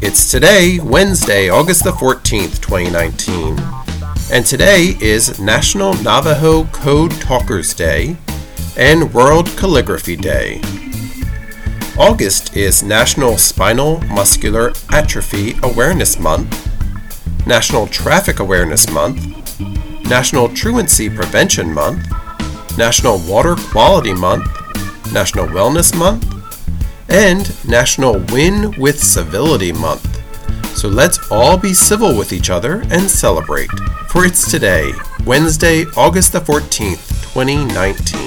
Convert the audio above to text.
It's today, Wednesday, August the 14th, 2019. And today is National Navajo Code Talkers Day and World Calligraphy Day. August is National Spinal Muscular Atrophy Awareness Month, National Traffic Awareness Month, National Truancy Prevention Month, National Water Quality Month, National Wellness Month, and National Win with Civility Month. So let's all be civil with each other and celebrate. For it's today, Wednesday, August the 14th, 2019.